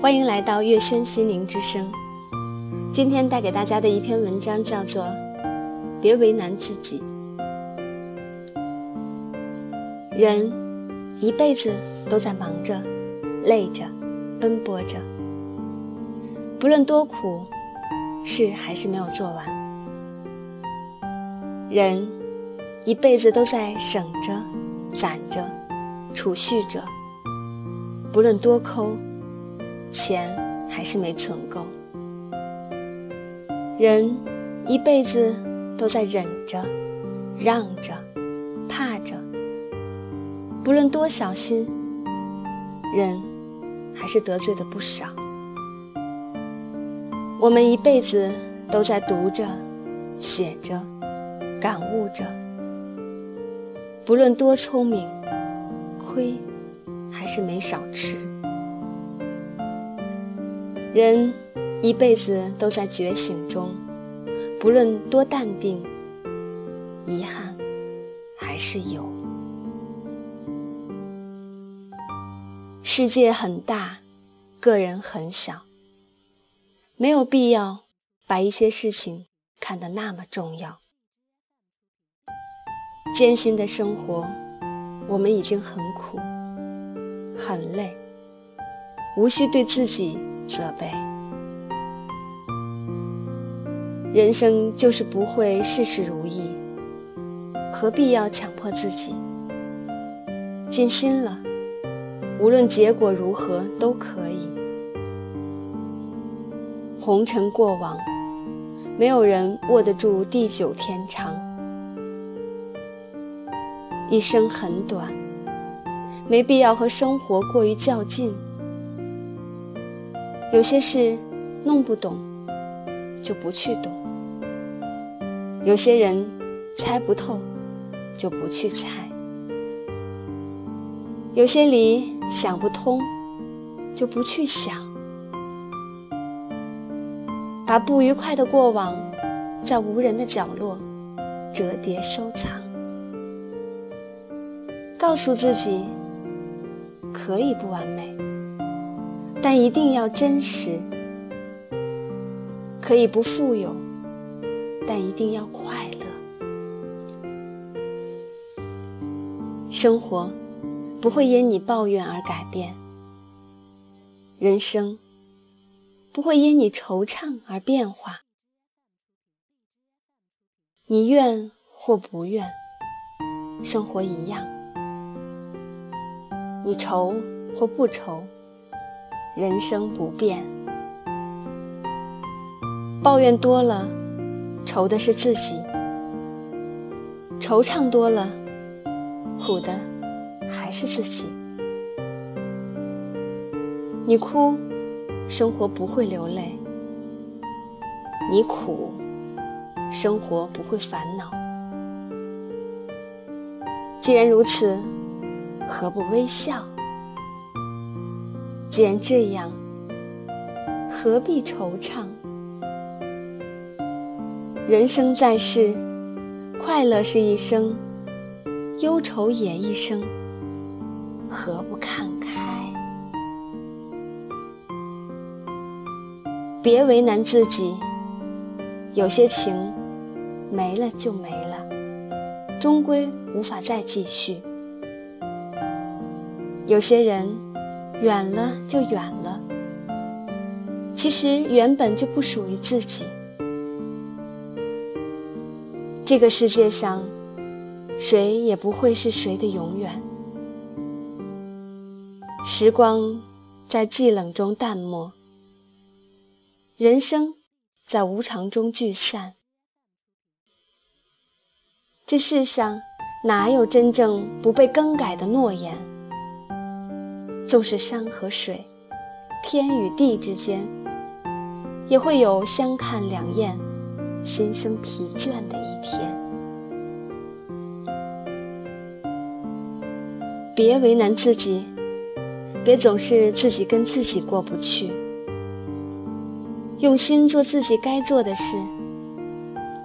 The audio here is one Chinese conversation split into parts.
欢迎来到月轩心灵之声。今天带给大家的一篇文章叫做《别为难自己》。人一辈子都在忙着、累着、奔波着，不论多苦，事还是没有做完。人一辈子都在省着、攒着、储蓄着，不论多抠。钱还是没存够，人一辈子都在忍着、让着、怕着，不论多小心，人还是得罪的不少。我们一辈子都在读着、写着、感悟着，不论多聪明，亏还是没少吃。人一辈子都在觉醒中，不论多淡定，遗憾还是有。世界很大，个人很小，没有必要把一些事情看得那么重要。艰辛的生活，我们已经很苦，很累，无需对自己。责备，人生就是不会事事如意，何必要强迫自己？尽心了，无论结果如何都可以。红尘过往，没有人握得住地久天长。一生很短，没必要和生活过于较劲。有些事弄不懂，就不去懂；有些人猜不透，就不去猜；有些理想不通，就不去想。把不愉快的过往，在无人的角落折叠收藏，告诉自己，可以不完美。但一定要真实，可以不富有，但一定要快乐。生活不会因你抱怨而改变，人生不会因你惆怅而变化。你愿或不愿，生活一样；你愁或不愁。人生不变，抱怨多了，愁的是自己；惆怅多了，苦的还是自己。你哭，生活不会流泪；你苦，生活不会烦恼。既然如此，何不微笑？既然这样，何必惆怅？人生在世，快乐是一生，忧愁也一生，何不看开？别为难自己，有些情没了就没了，终归无法再继续；有些人。远了就远了，其实原本就不属于自己。这个世界上，谁也不会是谁的永远。时光在寂冷中淡漠，人生在无常中聚散。这世上哪有真正不被更改的诺言？纵是山和水，天与地之间，也会有相看两厌、心生疲倦的一天。别为难自己，别总是自己跟自己过不去。用心做自己该做的事，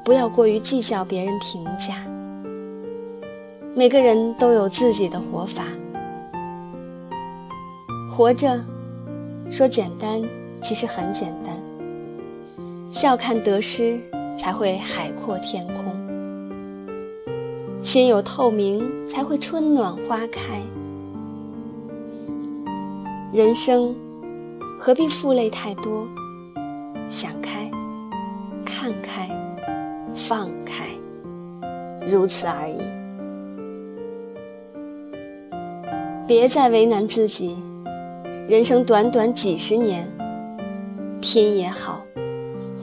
不要过于计较别人评价。每个人都有自己的活法。活着，说简单，其实很简单。笑看得失，才会海阔天空；心有透明，才会春暖花开。人生何必负累太多？想开，看开，放开，如此而已。别再为难自己，人生短短几十年，拼也好，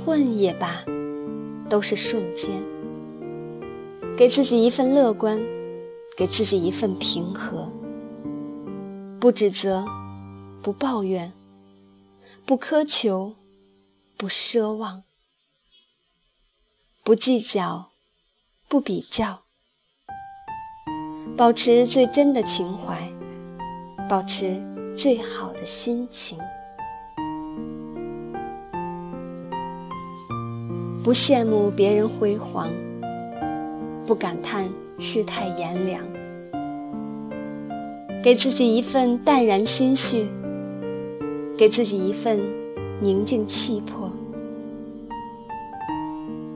混也罢，都是瞬间。给自己一份乐观，给自己一份平和，不指责，不抱怨，不苛求，不奢望，不计较，不比较，保持最真的情怀。保持最好的心情，不羡慕别人辉煌，不感叹世态炎凉，给自己一份淡然心绪，给自己一份宁静气魄，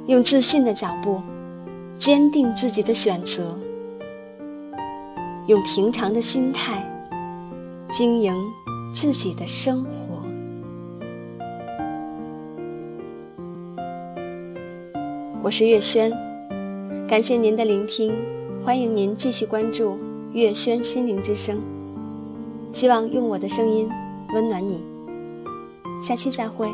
用自信的脚步坚定自己的选择，用平常的心态。经营自己的生活。我是月轩，感谢您的聆听，欢迎您继续关注月轩心灵之声，希望用我的声音温暖你。下期再会。